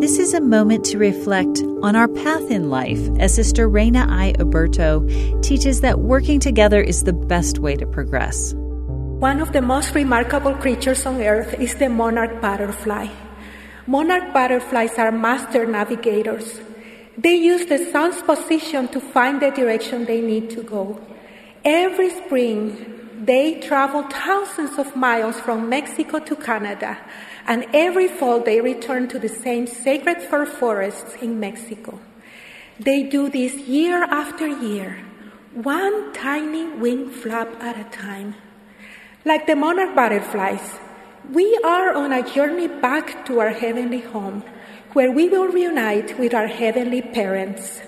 This is a moment to reflect on our path in life as Sister Reyna I. Aburto teaches that working together is the best way to progress. One of the most remarkable creatures on earth is the monarch butterfly. Monarch butterflies are master navigators. They use the sun's position to find the direction they need to go. Every spring, they travel thousands of miles from Mexico to Canada, and every fall they return to the same sacred fir forests in Mexico. They do this year after year, one tiny wing flap at a time. Like the monarch butterflies, we are on a journey back to our heavenly home, where we will reunite with our heavenly parents.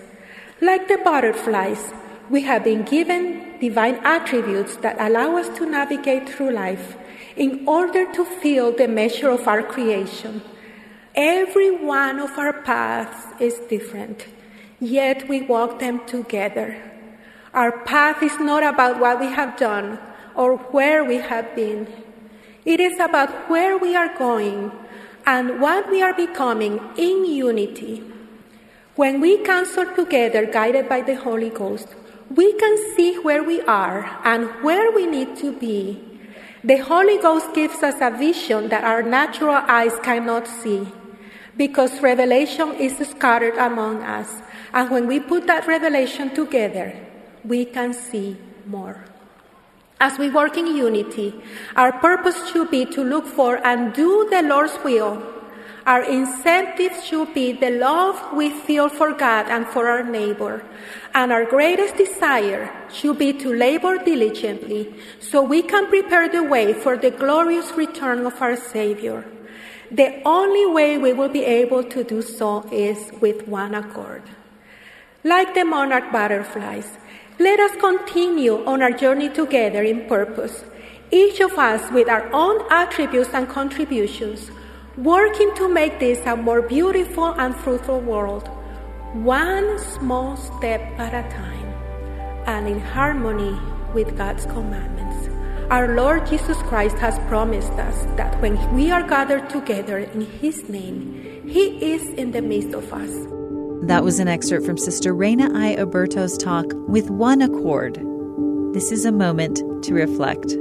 Like the butterflies, we have been given divine attributes that allow us to navigate through life in order to feel the measure of our creation. Every one of our paths is different, yet we walk them together. Our path is not about what we have done or where we have been. It is about where we are going and what we are becoming in unity. When we counsel together, guided by the Holy Ghost, we can see where we are and where we need to be. The Holy Ghost gives us a vision that our natural eyes cannot see because revelation is scattered among us. And when we put that revelation together, we can see more. As we work in unity, our purpose should be to look for and do the Lord's will. Our incentive should be the love we feel for God and for our neighbor. And our greatest desire should be to labor diligently so we can prepare the way for the glorious return of our Savior. The only way we will be able to do so is with one accord. Like the monarch butterflies, let us continue on our journey together in purpose, each of us with our own attributes and contributions, working to make this a more beautiful and fruitful world, one small step at a time, and in harmony with God's commandments. Our Lord Jesus Christ has promised us that when we are gathered together in His name, He is in the midst of us. That was an excerpt from Sister Reyna I. Aburto's talk, With One Accord. This is a moment to reflect.